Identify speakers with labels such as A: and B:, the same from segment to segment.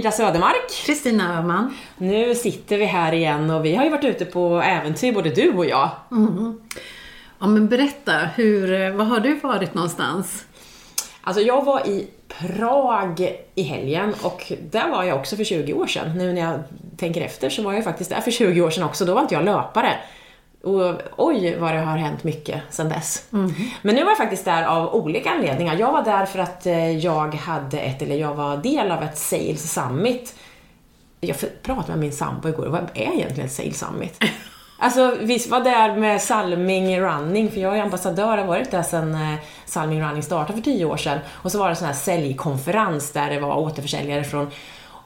A: Frida Södermark.
B: Kristina Öhman.
A: Nu sitter vi här igen och vi har ju varit ute på äventyr både du och jag.
B: Mm. Ja men berätta, hur, var har du varit någonstans?
A: Alltså jag var i Prag i helgen och där var jag också för 20 år sedan. Nu när jag tänker efter så var jag faktiskt där för 20 år sedan också. Då var inte jag löpare. Och oj vad det har hänt mycket sedan dess. Mm. Men nu var jag faktiskt där av olika anledningar. Jag var där för att eh, jag hade ett, eller jag var del av ett Sales Summit. Jag pratade med min sambo igår, vad är egentligen ett Sales Summit? Alltså vi var där med Salming Running, för jag är ambassadör, har varit där sedan eh, Salming Running startade för tio år sedan. Och så var det en sån här säljkonferens där det var återförsäljare från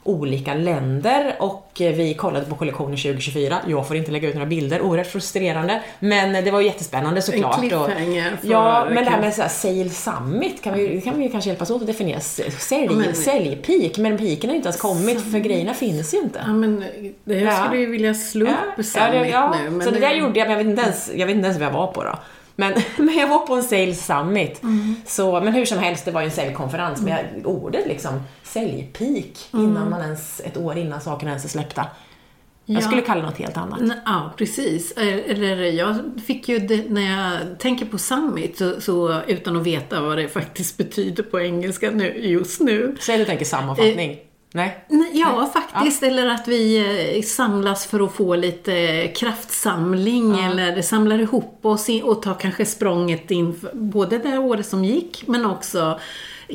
A: olika länder och vi kollade på kollektionen 2024. Jag får inte lägga ut några bilder, oerhört frustrerande. Men det var jättespännande såklart.
B: En cliffhanger
A: för Ja, men det här med så här, Sale Summit kan vi, kan vi kanske hjälpas åt att definiera. Sälj, ja, men, säljpeak, men peaken har inte ens kommit för grejerna finns ju inte.
B: Ja, men jag skulle ju vilja slå upp ja, Summit ja, nu.
A: Men så det, det där gjorde jag, men jag vet, inte ens, jag vet inte ens vad jag var på då. Men, men jag var på en Sales Summit. Mm. Så, men hur som helst, det var ju en säljkonferens. Mm. Men jag, ordet liksom, säljpeak, mm. innan man ens, ett år innan sakerna ens är släppta. Jag skulle kalla det något helt annat.
B: Ja, precis. Eller jag fick ju, det, när jag tänker på summit, så, så, utan att veta vad det faktiskt betyder på engelska nu, just nu.
A: Säg du tänker sammanfattning. Eh, Nej?
B: Ja, faktiskt. Ja. Eller att vi eh, samlas för att få lite kraftsamling ja. eller samlar ihop oss och tar kanske språnget in både det året som gick men också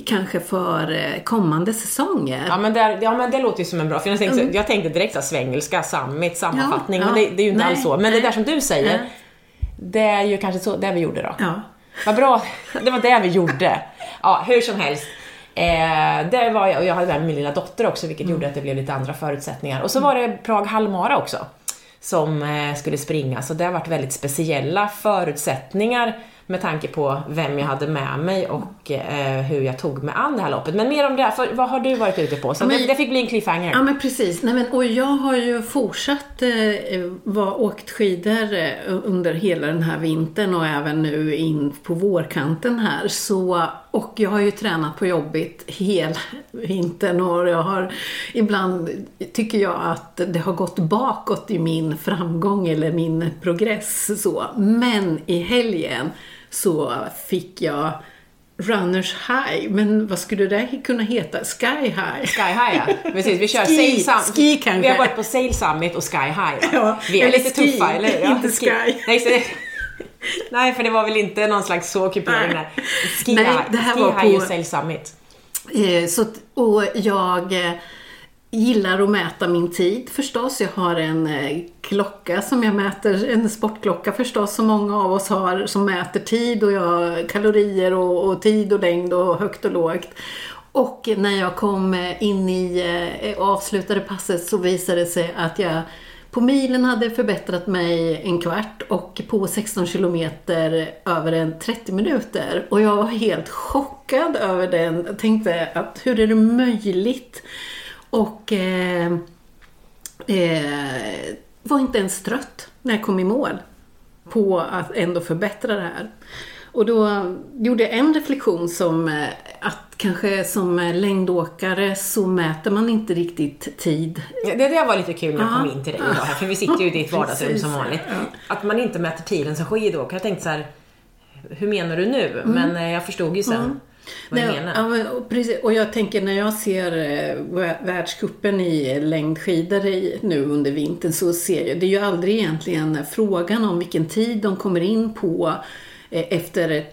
B: kanske för eh, kommande säsonger.
A: Ja men, där, ja, men det låter ju som en bra, för jag tänkte, mm. jag tänkte direkt så svengelska, summit, sammanfattning, ja, men det, det, är ju inte alls så. Men nej. det där som du säger, nej. det är ju kanske så, det vi gjorde då.
B: Ja.
A: Vad bra, det var det vi gjorde. Ja, hur som helst. Eh, där var jag, och jag hade med min lilla dotter också, vilket mm. gjorde att det blev lite andra förutsättningar. Och så var det Prag Halmara också, som eh, skulle springa. Så det har varit väldigt speciella förutsättningar med tanke på vem jag hade med mig och eh, hur jag tog mig an det här loppet. Men mer om det, för vad har du varit ute på? Så men, det, det, fick bli en cliffhanger.
B: Ja men precis. Nej, men, och jag har ju fortsatt eh, var, åkt skidor eh, under hela den här vintern och även nu in på vårkanten här. Så, och jag har ju tränat på jobbigt hela vintern och jag har ibland tycker jag att det har gått bakåt i min framgång eller min progress så. Men i helgen så fick jag Runners High, men vad skulle det kunna heta? Sky High?
A: Sky High, ja. Precis. Vi kör
B: ski, Sail. Ski kanske.
A: Vi har varit på Sail Summit och Sky High. Ja. Vi är lite ski, tuffa, eller
B: ja, Inte Sky.
A: Nej. Nej, för det var väl inte någon slags så kupering där. Ski Nej, det här ski var high på... och Sail Summit.
B: Eh, så, och jag eh, gillar att mäta min tid förstås. Jag har en eh, klocka som jag mäter, en sportklocka förstås som många av oss har som mäter tid och jag, kalorier och, och tid och längd och högt och lågt. Och när jag kom eh, in i eh, avslutade passet så visade det sig att jag på milen hade förbättrat mig en kvart och på 16 kilometer över en 30 minuter. Och jag var helt chockad över den. Jag tänkte att hur är det möjligt? Och eh, eh, var inte ens trött när jag kom i mål på att ändå förbättra det här. Och då gjorde jag en reflektion som eh, att kanske som längdåkare så mäter man inte riktigt tid.
A: Det där var lite kul när jag kom in till dig idag för vi sitter ju i ditt vardagsrum som vanligt. Att man inte mäter tiden som skidåkare. Jag tänkte så här, hur menar du nu? Mm. Men eh, jag förstod ju sen. Mm vad
B: Nej. Ja, och, precis, och jag tänker när jag ser eh, världskuppen i längdskidor i, nu under vintern så ser jag, det är ju aldrig egentligen frågan om vilken tid de kommer in på eh, efter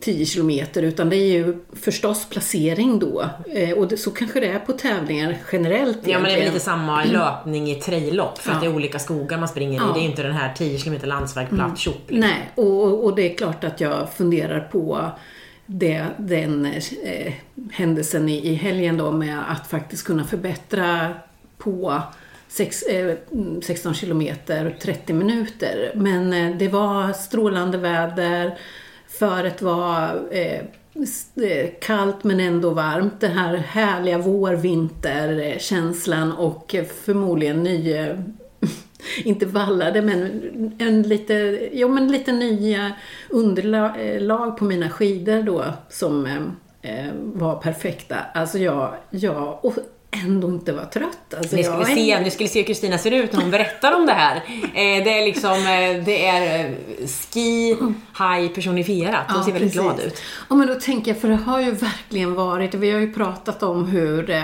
B: 10 kilometer utan det är ju förstås placering då. Eh, och det, så kanske det är på tävlingar generellt.
A: Ja egentligen. men det är lite samma löpning i traillopp för ja. att det är olika skogar man springer ja. i. Det är inte den här 10 kilometer landsväg platt mm. Tjopp,
B: liksom. Nej, och, och det är klart att jag funderar på det, den eh, händelsen i, i helgen då med att faktiskt kunna förbättra på sex, eh, 16 kilometer 30 minuter. Men eh, det var strålande väder, föret var vara eh, eh, kallt men ändå varmt. Den här härliga vårvinterkänslan och förmodligen ny inte vallade, men en lite, jo, men lite nya underlag eh, på mina skidor då som eh, eh, var perfekta. Alltså jag, jag, och ändå inte vara trött. Alltså,
A: ni, skulle
B: jag
A: se, ni skulle se hur Kristina ser ut när hon berättar om det här. Eh, det är liksom, eh, det är eh, ski high personifierat. Hon ser väldigt glad
B: precis.
A: ut.
B: Ja, men då tänker jag, för det har ju verkligen varit, vi har ju pratat om hur eh,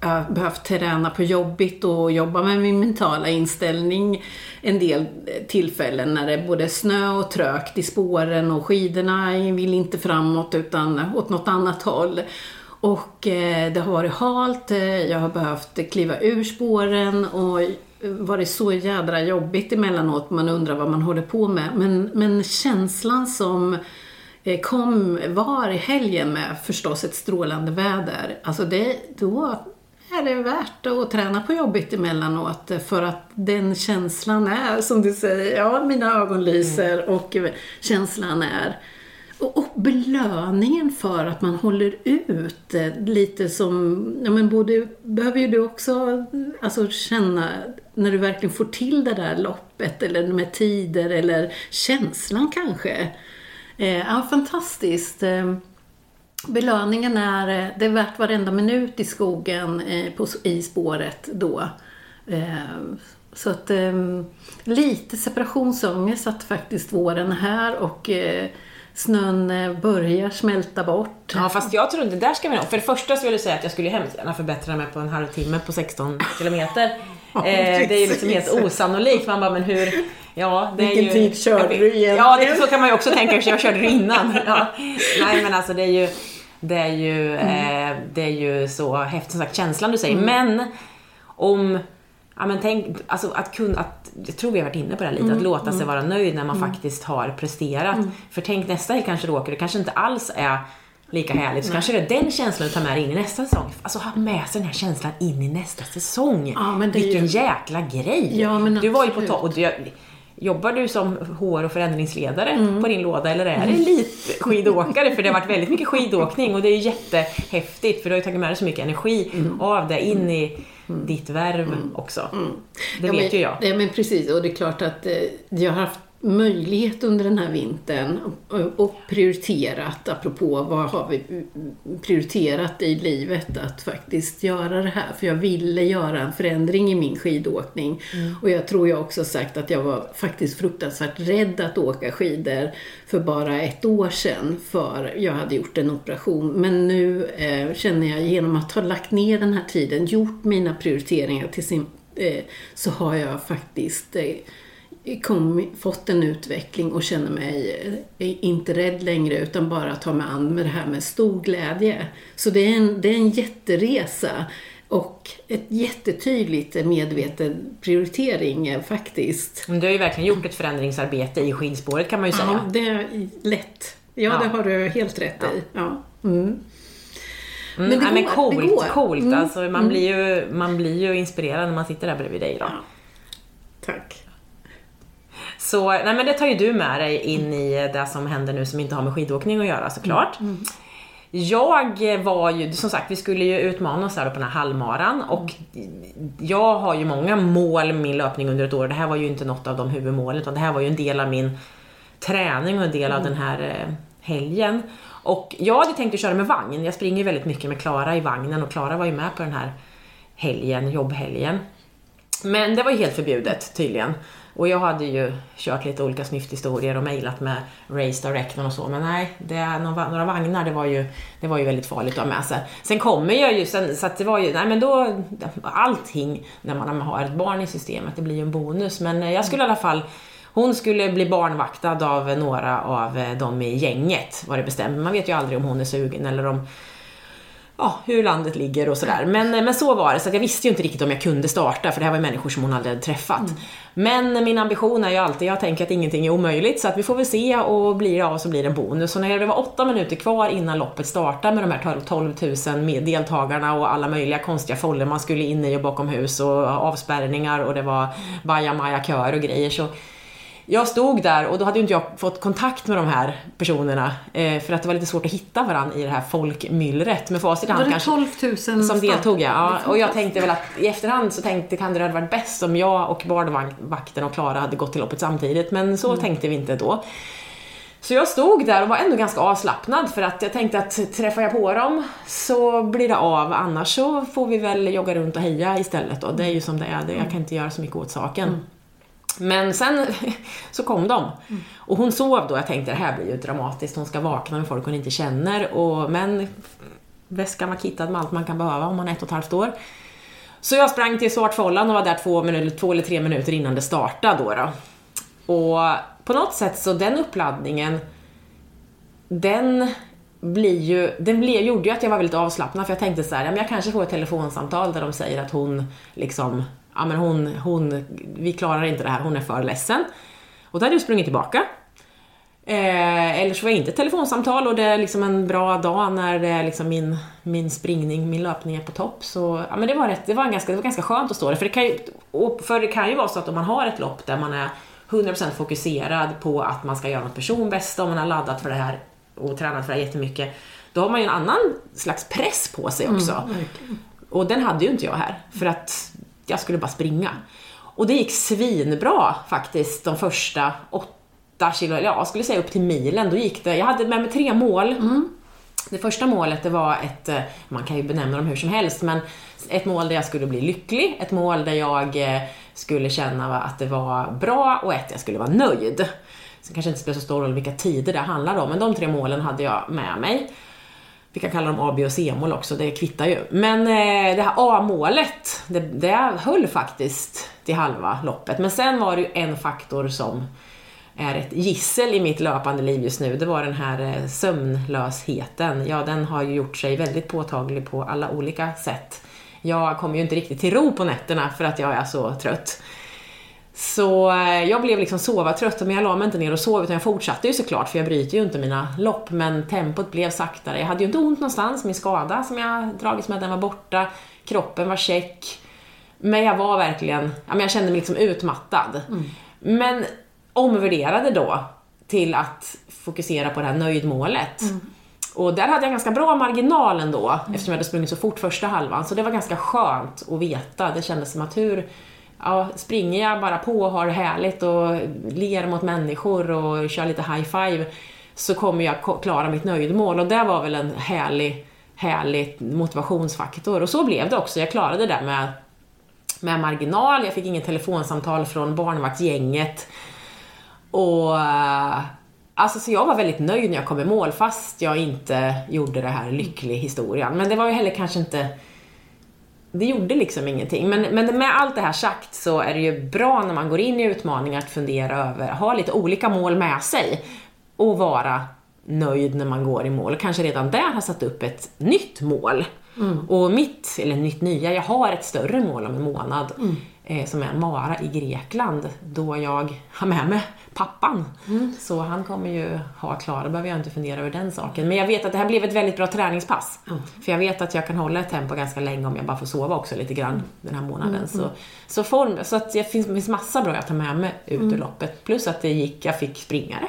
B: jag har behövt träna på jobbigt och jobba med min mentala inställning en del eh, tillfällen när det är både snö och trögt i spåren och skidorna vill inte framåt utan åt något annat håll. Och eh, det har varit halt, eh, jag har behövt kliva ur spåren och varit så jädra jobbigt emellanåt. Man undrar vad man håller på med. Men, men känslan som eh, kom var i helgen med förstås ett strålande väder. Alltså det, då är det värt att träna på jobbigt emellanåt eh, för att den känslan är, som du säger, ja mina ögon lyser och eh, känslan är och, och belöningen för att man håller ut eh, lite som, ja men både, behöver ju du också alltså känna när du verkligen får till det där loppet eller med tider eller känslan kanske. Eh, ja, fantastiskt. Eh, belöningen är, eh, det är värt varenda minut i skogen eh, på, i spåret då. Eh, så att eh, lite separationsångest att faktiskt våren är här och eh, snön eh, börjar smälta bort.
A: Ja, fast jag tror inte, där ska vi nog. För det första så vill jag säga att jag skulle hemskt gärna förbättra mig på en halvtimme på 16 kilometer.
B: Ja,
A: eh, det är ju liksom helt osannolikt. Man bara, men hur... Ja, det är
B: Vilken
A: ju,
B: tid körde du egentligen?
A: Ja, det, så kan man ju också tänka sig. Jag körde du innan. Ja. Nej, men alltså det är ju... Det är ju,
B: Mm.
A: eh, det är ju så häftigt, som sagt, känslan du säger. Men om... Ja, men tänk, alltså att kunna, att, jag tror vi har varit inne på det här lite,
B: Mm,
A: att låta sig vara nöjd när man faktiskt har presterat. För tänk nästa helg kanske du åker, det kanske inte alls är lika härligt. Så kanske det är den känslan du tar med dig in i nästa säsong. Alltså ha med sig den här känslan in i nästa säsong.
B: Ja,
A: Vilken
B: ju-
A: jäkla grej!
B: Ja, men
A: du var ju på topp. Jobbar du som HR och förändringsledare
B: Mm.
A: på din låda eller är det elitskidåkare? För det har varit väldigt mycket skidåkning och det är ju jättehäftigt för du har ju tagit med dig så mycket energi
B: Mm.
A: av det in i ditt värv också. Det
B: Ja,
A: vet
B: men,
A: ju jag.
B: Ja, men precis. Och det är klart att eh, jag har haft möjlighet under den här vintern och, prioriterat, apropå vad har vi prioriterat i livet, att faktiskt göra det här. För jag ville göra en förändring i min skidåkning. Och jag tror jag också sagt att jag var faktiskt fruktansvärt rädd att åka skidor för bara ett år sedan, för jag hade gjort en operation. Men nu eh, känner jag genom att ha lagt ner den här tiden, gjort mina prioriteringar till sin eh, så har jag faktiskt eh, kom, fått en utveckling och känner mig eh, inte rädd längre utan bara tar mig an med det här med stor glädje. Så det är en, det är en jätteresa och ett jättetydligt medveten prioritering eh, faktiskt.
A: Men du har ju verkligen gjort ett förändringsarbete i skidspåret kan man ju
B: Ja,
A: säga.
B: det är lätt. Ja,
A: Ja.
B: det har du helt rätt i. Ja. Mm.
A: Mm,
B: Men det
A: ja, men
B: går,
A: coolt,
B: det går.
A: coolt.
B: Mm,
A: Alltså, man, blir ju, man blir ju inspirerad när man sitter där bredvid dig då.
B: Ja. Tack.
A: Så nej, men det tar ju du med dig in i det som händer nu som inte har med skidåkning att göra såklart.
B: Mm,
A: Jag var ju, som sagt, vi skulle ju utmana oss här på den här halvmaran och jag har ju många mål med min löpning under ett år. Det här var ju inte något av de huvudmålen utan det här var ju en del av min träning och en del av den här eh, helgen. Och jag hade tänkt att köra med vagn. Jag springer ju väldigt mycket med Klara i vagnen och Klara var ju med på den här helgen, jobbhelgen. Men det var ju helt förbjudet tydligen. Och jag hade ju kört lite olika snyfthistorier och mejlat med Race Directorn och så, men nej, det några, vagnar, det var, ju, det var ju väldigt farligt att ha med sig. Sen kommer jag ju, sen, så att det var ju, nej men då, allting när man har ett barn i systemet, det blir ju en bonus. Men eh, jag skulle i alla fall, hon skulle bli barnvaktad av några av eh, dem i gänget, var det bestämt. Man vet ju aldrig om hon är sugen eller om ja, hur landet ligger och sådär. Men, men så var det, så jag visste ju inte riktigt om jag kunde starta för det här var ju människor som hon aldrig hade träffat. Men min ambition är ju alltid, jag tänker att ingenting är omöjligt så att vi får väl se och blir det av så blir det en bonus. Så när det var åtta minuter kvar innan loppet startade med de här 12 000 med deltagarna och alla möjliga konstiga foller man skulle in i och bakom hus och avspärrningar och det var bajamaja kör och grejer så jag stod där och då hade ju inte jag fått kontakt med de här personerna eh, för att det var lite svårt att hitta varandra i det här folkmyllret. Med facit i hand kanske
B: 12 000
A: som deltog ja. ja. Och jag tänkte väl att i efterhand så tänkte kan det hade varit bäst om jag och barnvakten och Klara hade gått till loppet samtidigt men så tänkte vi inte då. Så jag stod där och var ändå ganska avslappnad för att jag tänkte att träffar jag på dem så blir det av, annars så får vi väl jogga runt och heja istället då. Det är ju som det är, jag kan inte göra så mycket åt saken. Men sen så kom de. Och hon sov då, jag tänkte det här blir ju dramatiskt, hon ska vakna med folk hon inte känner. Och, men väskan var kittad med allt man kan behöva om man är ett och ett halvt år. Så jag sprang till Svartfållan och var där två, minuter, två eller tre minuter innan det startade då. då. Och på något sätt så den uppladdningen, den blir ju, den blir, gjorde ju att jag var väldigt avslappnad för jag tänkte så här, ja, men jag kanske får ett telefonsamtal där de säger att hon liksom, ja men hon, hon, vi klarar inte det här, hon är för ledsen. Och då hade jag sprungit tillbaka. Eh, eller så var det inte ett telefonsamtal och det är liksom en bra dag när det är liksom min, min springning, min löpning är på topp. Så ja, men det, var rätt, det, var ganska, det var ganska skönt att stå där. För det, kan ju, för det kan ju vara så att om man har ett lopp där man är 100% fokuserad på att man ska göra något personbästa och man har laddat för det här och tränat för det här jättemycket. Då har man ju en annan slags press på sig också.
B: Mm,
A: och den hade ju inte jag här. För att jag skulle bara springa. Och det gick svinbra faktiskt de första åtta kilo, ja, jag skulle säga upp till milen. Då gick det, jag hade med mig tre mål. Det första målet det var ett, eh, man kan ju benämna dem hur som helst, men ett mål där jag skulle bli lycklig, ett mål där jag eh, skulle känna att det var bra och ett jag skulle vara nöjd. Sen kanske inte spelar så stor roll vilka tider det handlar om, men de tre målen hade jag med mig. Vi kan kalla dem A, B och C-mål också, det kvittar ju. Men eh, det här A-målet, det, det höll faktiskt till halva loppet. Men sen var det ju en faktor som är ett gissel i mitt löpande liv just nu. Det var den här eh, sömnlösheten. Ja, den har ju gjort sig väldigt påtaglig på alla olika sätt. Jag kommer ju inte riktigt till ro på nätterna för att jag är så trött. Så eh, jag blev liksom sova trött, men jag la mig inte ner och sov utan jag fortsatte ju såklart för jag bryter ju inte mina lopp men tempot blev saktare. Jag hade ju inte ont någonstans, min skada som jag dragits med den var borta, kroppen var check. Men jag var verkligen, ja, jag kände mig liksom utmattad. Men omvärderade då till att fokusera på det här nöjdmålet. Och där hade jag ganska bra marginal ändå eftersom jag hade sprungit så fort första halvan. Så det var ganska skönt att veta. Det kändes som att hur ja, springer jag bara på och har det härligt och ler mot människor och kör lite high five så kommer jag klara mitt nöjdmål och det var väl en härlig, härlig motivationsfaktor. Och så blev det också. Jag klarade det där med, med marginal, jag fick inget telefonsamtal från barnvaktsgänget. Och eh, Alltså så jag var väldigt nöjd när jag kom i mål fast jag inte gjorde det här lycklig historien. Men det var ju heller kanske inte det gjorde liksom ingenting. Men, men med allt det här sagt så är det ju bra när man går in i utmaningar att fundera över, ha lite olika mål med sig och vara nöjd när man går i mål. Kanske redan där har satt upp ett nytt mål. Och mitt, eller nytt nya, jag har ett större mål om en månad eh, som är Mara i Grekland då jag har med mig pappan. Så han kommer ju ha klar, då behöver jag inte fundera över den saken. Men jag vet att det här blev ett väldigt bra träningspass. För jag vet att jag kan hålla ett tempo ganska länge om jag bara får sova också lite grann den här månaden. Så, så, form, så att det finns, finns massa bra jag tar med mig ut ur loppet. Plus att det gick, jag fick springare.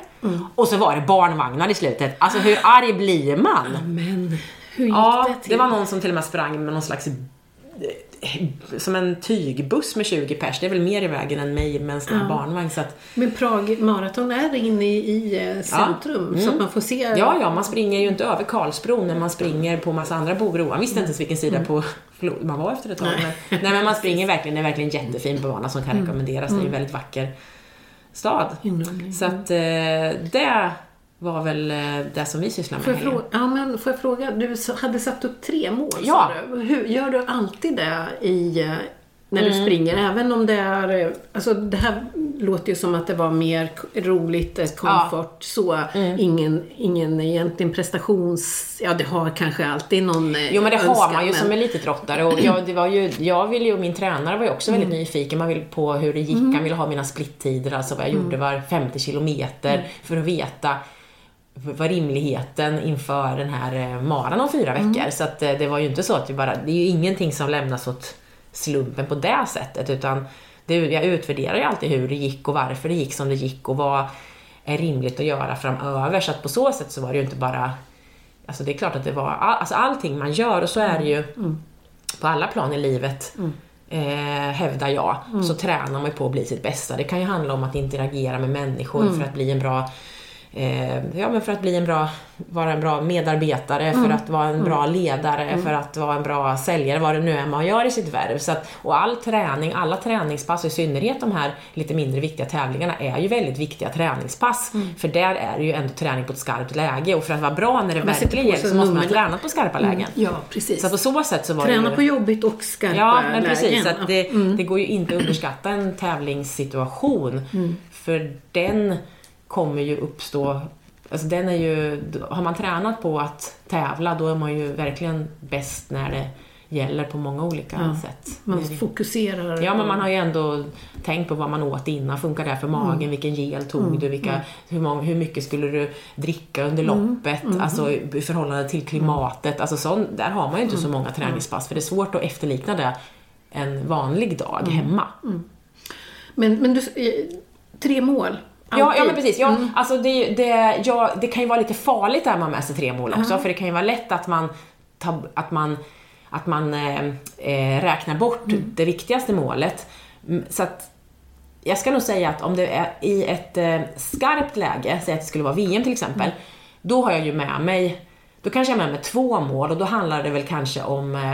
A: Och så var det barnvagnar i slutet. Alltså hur arg blir man?
B: Men hur gick
A: Ja,
B: det till?
A: det var någon som till och med sprang med någon slags som en tygbuss med 20 pers. Det är väl mer i vägen än mig med en sån här barnvagn. Så att,
B: Men Prag Marathon är inne i, eh, centrum så att man får se.
A: ja, ja, man springer ju inte över Karlsbron när man springer på massa andra broar. Man visste inte ens vilken sida på floden man var efter ett tag. Men, nej, men man springer verkligen, det är verkligen jättefin bana som kan rekommenderas. Det är en väldigt vacker stad. Så att eh, det var väl eh, det som vi sysslar med
B: Får jag, fråga, ja, men får jag fråga, du hade satt upp tre mål
A: Ja.
B: sa du. Hur, gör du alltid det i, eh, när
A: Mm.
B: du springer? Även om det är, eh, alltså det här låter ju som att det var mer roligt, komfort, så.
A: Mm.
B: Ingen, ingen egentligen prestations... Ja, det har kanske alltid någon
A: Jo men det har
B: önskan,
A: man ju
B: men-
A: som elitidrottare och jag, det var ju, jag ville ju, och min tränare var ju också väldigt nyfiken man vill på hur det gick, han ville ha mina splittider, alltså vad jag gjorde var 50 kilometer för att veta vad rimligheten inför den här eh, maran om fyra veckor. Så att eh, det var ju inte så att vi bara, det är ju ingenting som lämnas åt slumpen på det sättet utan det, jag utvärderar ju alltid hur det gick och varför det gick som det gick och vad är rimligt att göra framöver. Så att på så sätt så var det ju inte bara Alltså det är klart att det var all, alltså allting man gör och så är det ju på alla plan i livet eh, hävdar jag, så tränar man ju på att bli sitt bästa. Det kan ju handla om att interagera med människor för att bli en bra eh, ja, men för att bli en bra, vara en bra medarbetare, för att vara en bra ledare, för att vara en bra säljare, vad det nu är man gör i sitt värv. Så att, och all träning, alla träningspass, i synnerhet de här lite mindre viktiga tävlingarna, är ju väldigt viktiga träningspass. För där är det ju ändå träning på ett skarpt läge och för att vara bra när det
B: Man
A: verkligen gäller så måste man träna på skarpa lägen.
B: Ja, precis.
A: Så på så sätt så var
B: Träna
A: det
B: på jobbigt och skarpa
A: Ja, men precis.
B: lägen.
A: Så det, det går ju inte att underskatta en tävlingssituation. För den kommer ju uppstå Alltså den är ju, har man tränat på att tävla då är man ju verkligen bäst när det gäller på många olika
B: Ja.
A: sätt.
B: Man fokuserar.
A: Ja, men man har ju ändå tänkt på vad man åt innan. Funkar det för magen?
B: Mm.
A: Vilken gel tog du? Vilka, hur, många, hur mycket skulle du dricka under
B: Mm.
A: loppet? Alltså i förhållande till klimatet. Alltså sån, där har man ju inte så
B: Mm.
A: många träningspass för det är svårt att efterlikna det en vanlig dag
B: Mm.
A: hemma.
B: Men, men du, eh, tre mål.
A: Ja, ja men precis. Ja,
B: Mm.
A: alltså det, det, ja, det kan ju vara lite farligt där man har med sig tre mål också, för det kan ju vara lätt att man, att man, att man eh, eh, räknar bort
B: Mm.
A: det viktigaste målet. Mm, Så att jag ska nog säga att om det är i ett eh, skarpt läge, säg att det skulle vara VM till exempel,
B: Mm.
A: då har jag ju med mig, då kanske jag har med mig två mål och då handlar det väl kanske om, eh,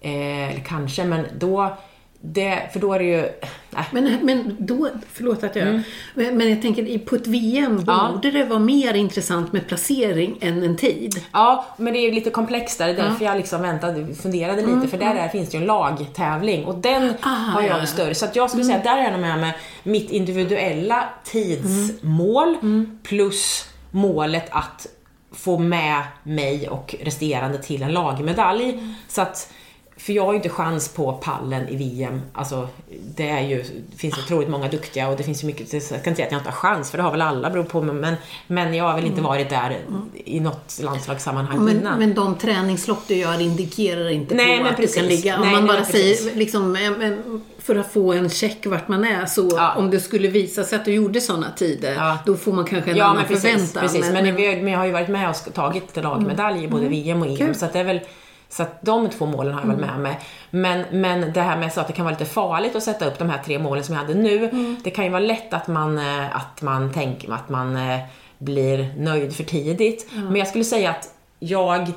A: eh, eller kanske, men då, det, för då är det ju, nej,
B: Men, men då, förlåt att jag... Men, men jag tänker, på ett VM
A: Mm. Ja.
B: borde det vara mer intressant med placering än en tid.
A: Ja, men det är ju lite komplext där. Det är därför jag liksom väntade, funderade lite. För där är, finns det ju en lagtävling och den
B: Ah,
A: har jag
B: ja, ja.
A: större. Så att jag skulle säga att där är jag med med mitt individuella tidsmål plus målet att få med mig och resterande till en lagmedalj. Så att, för jag har ju inte chans på pallen i VM. Alltså, det är ju, det finns otroligt många duktiga och det finns ju mycket, jag kan inte säga att jag inte har chans, för det har väl alla, beror på, men, men jag har väl inte varit där i något landslagssammanhang
B: Men,
A: innan.
B: men de träningslopp du gör indikerar inte
A: Nej,
B: på
A: men
B: att du
A: precis.
B: kan ligga. Om
A: Nej,
B: man bara
A: men
B: säger, liksom, men för att få en check vart man är, så
A: Ja.
B: om det skulle visa sig att du gjorde sådana tider,
A: Ja.
B: då får man kanske en
A: ja,
B: annan
A: men precis,
B: förväntan.
A: precis. Men, har- men jag har ju varit med och tagit lagmedalj i både VM och EM,
B: Kul.
A: så det är väl så att de två målen har jag väl med mig. Men, men det här med så att det kan vara lite farligt att sätta upp de här tre målen som jag hade nu. Det kan ju vara lätt att man, eh, att man tänker att man eh, blir nöjd för tidigt. Men jag skulle säga att jag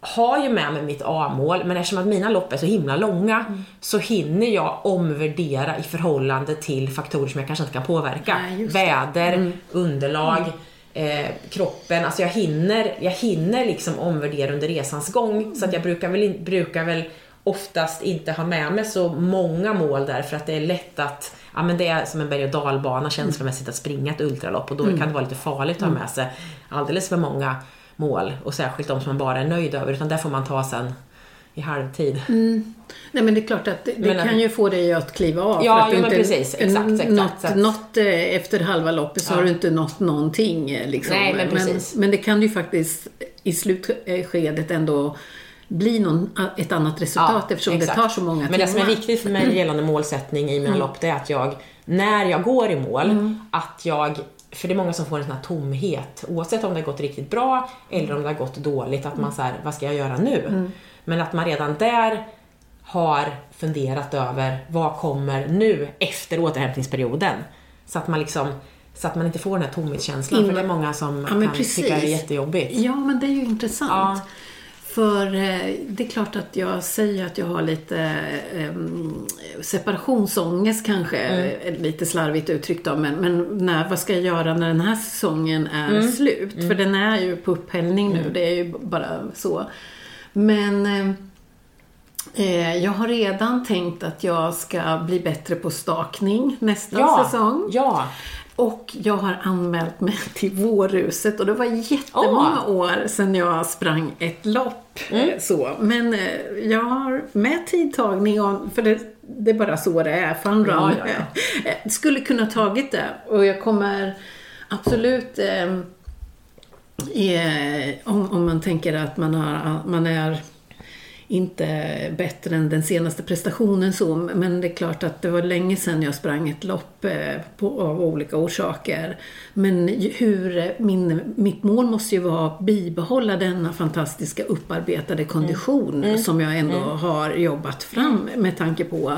A: har ju med mig mitt A-mål, men eftersom att mina lopp är så himla långa så hinner jag omvärdera i förhållande till faktorer som jag kanske inte kan påverka.
B: Nej, det. Mm.
A: Väder, underlag, eh, kroppen. Alltså jag hinner, jag hinner liksom omvärdera under resans gång. Så att jag brukar väl, brukar väl oftast inte ha med mig så många mål där för att det är lätt att Ja men det är som en berg och dalbana känslomässigt att springa ett ultralopp och då
B: Mm.
A: kan det vara lite farligt att ha med sig alldeles för många mål och särskilt de som man bara är nöjd över utan där får man ta sen i halvtid.
B: Nej men det är klart att det, det
A: Men,
B: kan ju få dig att kliva av.
A: Ja,
B: att
A: jo, men
B: inte,
A: precis. Exakt, exakt.
B: Nått,
A: Så att-
B: nått eh, efter halva loppet så
A: Ja.
B: har du inte nått någonting. eh, Liksom.
A: Nej, men precis.
B: men, det kan ju faktiskt i slutskedet ändå bli någon, ett annat resultat eftersom
A: exakt.
B: det tar så många
A: Men
B: timmar.
A: det som är viktigt för mig gällande målsättning i mina lopp, det är att jag, när jag går i mål, att jag för det är många som får en sån här tomhet, oavsett om det har gått riktigt bra eller om det har gått dåligt, att man säger vad ska jag göra nu? Men att man redan där har funderat över vad kommer nu efter återhämtningsperioden? Så att man liksom så att man inte får den här tomhetskänslan, för det är många som
B: Ja,
A: kan tycka det är jättejobbigt.
B: Ja, men det är ju intressant.
A: Ja.
B: För eh, det är klart att jag säger att jag har lite eh, separationsångest kanske,
A: Mm.
B: lite slarvigt uttryckt då, men, men när, vad ska jag göra när den här säsongen är
A: Mm.
B: slut? För den är ju på upphällning nu, det är ju bara så. Men eh, eh, jag har redan tänkt att jag ska bli bättre på stakning nästa
A: Ja,
B: säsong.
A: ja.
B: Och jag har anmält mig till Vårruset och det var jättemånga år sedan jag sprang ett lopp.
A: Mm.
B: eh, Så. Men eh, jag har med tidtagning, och, för det, det är bara så det är, fun.
A: Ja, ja,
B: Eh, Skulle kunna tagit det och jag kommer absolut eh, eh, om, om man tänker att man, har, man är inte bättre än den senaste prestationen så, men det är klart att det var länge sedan jag sprang ett lopp eh, på, av olika orsaker. Men hur, eh, min, mitt mål måste ju vara att bibehålla denna fantastiska upparbetade kondition som jag ändå har jobbat fram med tanke på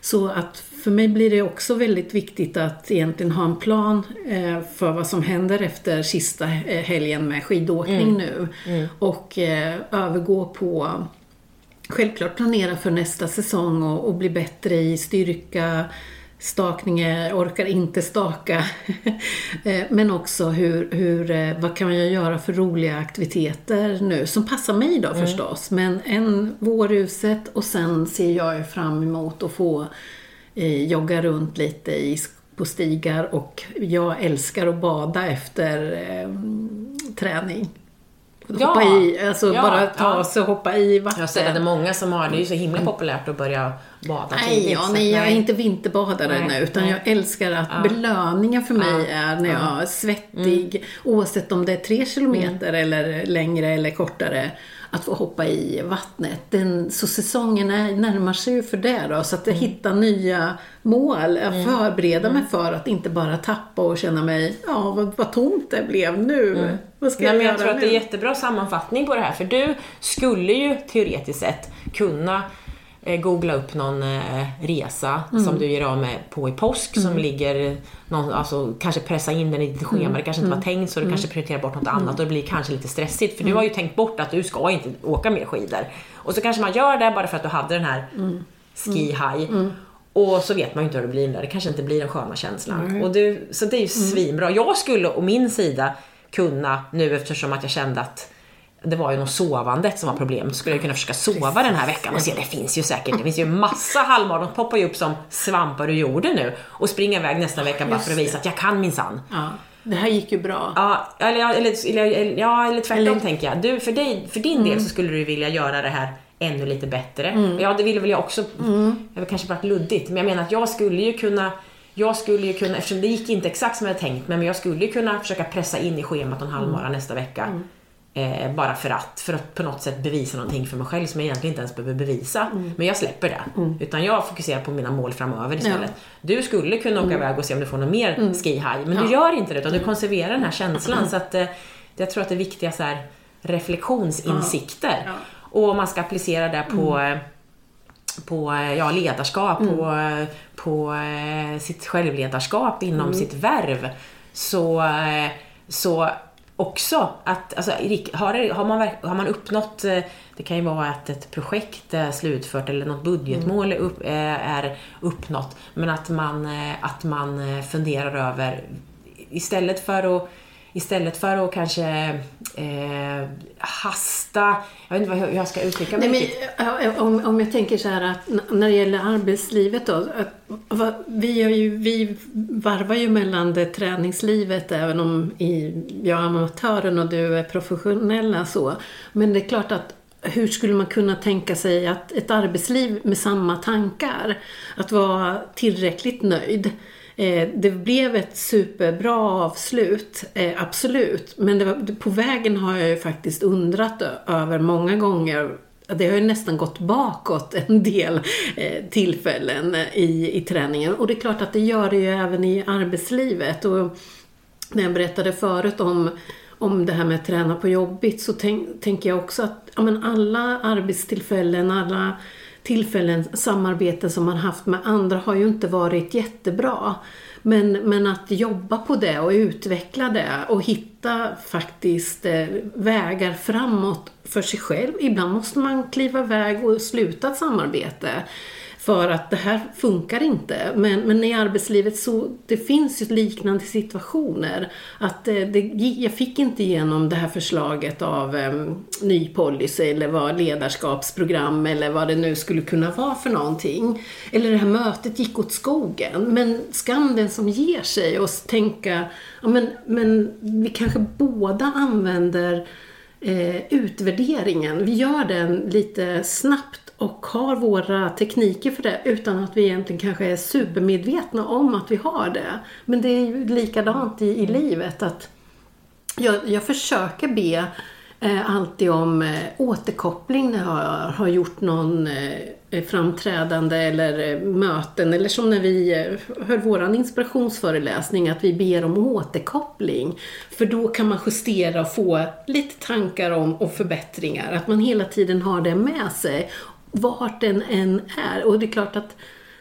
B: Så att för mig blir det också väldigt viktigt att egentligen ha en plan eh, för vad som händer efter sista eh, helgen med skidåkning
A: Mm.
B: nu. Och eh, övergå på självklart planera för nästa säsong och, och bli bättre i styrka, stakningar, orkar inte staka. Eh, Men också hur, hur, eh, vad kan jag göra för roliga aktiviteter nu som passar mig då förstås. Men en vårhuset och sen ser jag fram emot att få eh, jogga runt lite i, på stigar och jag älskar att bada efter eh, träning.
A: Ja,
B: Hoppa i, alltså
A: ja,
B: bara ta
A: ja.
B: sig och hoppa i vatten.
A: Jag ser att det är många som har, det är ju så himla populärt att börja bada
B: Nej,
A: tidigt,
B: ja, nej, jag är inte vinterbadare
A: Nej,
B: nu utan
A: nej.
B: jag älskar att
A: Ja.
B: belöningen för mig
A: Ja,
B: är när jag är svettig, oavsett om det är tre kilometer eller längre eller kortare, att få hoppa i vattnet. Den, så säsongen är, närmar sig ju för det då, så att jag hittar nya mål, jag förbereder mig för att inte bara tappa och känna mig, ja vad, vad tomt det blev nu. Vad ska
A: Nej,
B: jag
A: men jag tror att
B: nu?
A: det är jättebra sammanfattning på det här, för du skulle ju teoretiskt sett kunna googla upp någon eh, resa
B: Mm.
A: som du ger av med på i påsk som ligger, någon, alltså kanske pressa in den i ditt schema,
B: Mm.
A: det kanske inte var tänkt så, du kanske prioriterar bort något annat och det blir kanske lite stressigt för du har ju tänkt bort att du ska inte åka mer skidor. Och så kanske man gör det bara för att du hade den här
B: Mm.
A: ski high. Och så vet man ju inte hur det blir där, det kanske inte blir den sköna känslan. Och du, så det är ju svinbra. Jag skulle å min sida kunna, nu eftersom att jag kände att det var ju något sovandet som var problemet, skulle jag kunna försöka sova den här veckan och se, det finns ju säkert, det finns ju massa halvmaraton, de poppar ju upp som svampar ur jorden nu och springa iväg nästa vecka bara för att visa att jag kan minsann.
B: Ja, det här gick ju bra.
A: Ja, eller, eller, eller, ja, eller tvärtom
B: Eller-
A: tänker jag. Du, för, dig, för din del så skulle du vilja göra det här ännu lite bättre.
B: Mm.
A: Ja, det ville väl jag också. Det har kanske varit luddigt, men jag menar att jag skulle ju kunna jag skulle ju kunna, eftersom det gick inte exakt som jag hade tänkt mig, men jag skulle ju kunna försöka pressa in i schemat en halvmara
B: Mm.
A: nästa vecka. Eh, bara för att, för att på något sätt bevisa någonting för mig själv som jag egentligen inte ens behöver bevisa.
B: Mm.
A: Men jag släpper det. Utan jag fokuserar på mina mål framöver istället. Du skulle kunna åka iväg och se om du får något mer ski high, men du
B: Mm. Ja.
A: gör inte det utan du konserverar den här känslan. Så att eh, jag tror att det är viktiga så här, reflektionsinsikter.
B: Ja.
A: Och om man ska applicera det på eh, på eh, ja, ledarskap, på, eh, på eh, sitt självledarskap inom sitt värv. Så, så också att, alltså, har, har, man, har man uppnått, eh, det kan ju vara att ett projekt är slutfört eller något budgetmål är, upp, eh, är uppnått, men att man, eh, att man funderar över, istället för att Istället för att kanske eh, hasta, jag vet inte hur jag ska uttrycka mig
B: Nej, men, ja, om, om jag tänker så här att när det gäller arbetslivet då. Att, vi, är ju, vi varvar ju mellan det träningslivet även om i, jag är amatören och du är professionella så. Men det är klart att hur skulle man kunna tänka sig att ett arbetsliv med samma tankar, att vara tillräckligt nöjd. Eh, det blev ett superbra avslut, eh, absolut. Men det var, på vägen har jag ju faktiskt undrat över många gånger det har ju nästan gått bakåt en del eh, tillfällen eh, i, i träningen. Och det är klart att det gör det ju även i arbetslivet. Och när jag berättade förut om, om det här med att träna på jobbigt så tänk, tänker jag också att ja, men alla arbetstillfällen, alla tillfällen, samarbeten som man haft med andra har ju inte varit jättebra. Men, men att jobba på det och utveckla det och hitta faktiskt eh, vägar framåt för sig själv. Ibland måste man kliva iväg och sluta ett samarbete för att det här funkar inte. Men, men i arbetslivet så det finns ju liknande situationer. Att eh, det, jag fick inte igenom det här förslaget av eh, ny policy eller vad ledarskapsprogram eller vad det nu skulle kunna vara för någonting. Eller det här mötet gick åt skogen. Men skam den som ger sig och tänka, ja men, men vi kanske båda använder eh, utvärderingen. Vi gör den lite snabbt och har våra tekniker för det utan att vi egentligen kanske är supermedvetna om att vi har det. Men det är ju likadant i, i livet att jag, jag försöker be eh, alltid om eh, återkoppling när jag har, har gjort någon eh, framträdande eller eh, möten eller som när vi eh, höll våran inspirationsföreläsning att vi ber om återkoppling. För då kan man justera och få lite tankar om och förbättringar. Att man hela tiden har det med sig vart den än är. Och det är klart att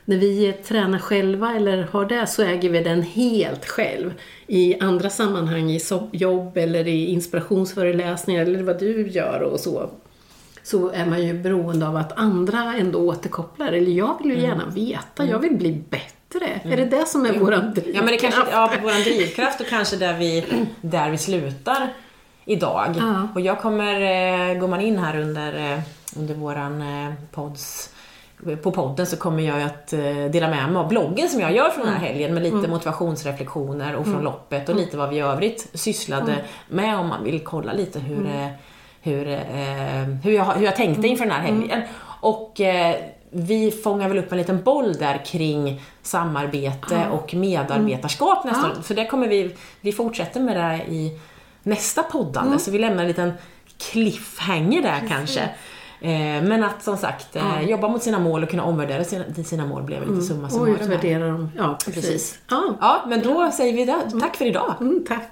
B: när vi tränar själva eller har det så äger vi den helt själv. I andra sammanhang, i jobb eller i inspirationsföreläsningar eller vad du gör och så, så är man ju beroende av att andra ändå återkopplar. Eller jag vill ju gärna veta, jag vill bli bättre. Är det det som är våran drivkraft?
A: Ja, men det kanske ja, vår drivkraft och kanske där vi, där vi slutar idag.
B: Ja.
A: Och jag kommer, eh, går man in här under, eh, under våran eh, pods på podden så kommer jag att dela med mig av bloggen som jag gör från den här helgen med lite motivationsreflektioner och från loppet och lite vad vi i övrigt sysslade med om man vill kolla lite hur, eh, hur, hur, jag, hur jag tänkte inför den här helgen. Och vi fångar väl upp en liten boll där kring samarbete och medarbetarskap nästa Så det kommer vi, vi fortsätter med det i nästa poddande. Så vi lämnar en liten cliffhanger där kanske. Eh, men att som sagt, eh, jobba mot sina mål och kunna omvärdera sina, sina mål blev lite summa
B: Och
A: summarum. här.
B: utvärdera dem. Ja, precis.
A: Precis.
B: Ja.
A: Ja, men då säger vi det. Tack för idag.
B: Mm, tack.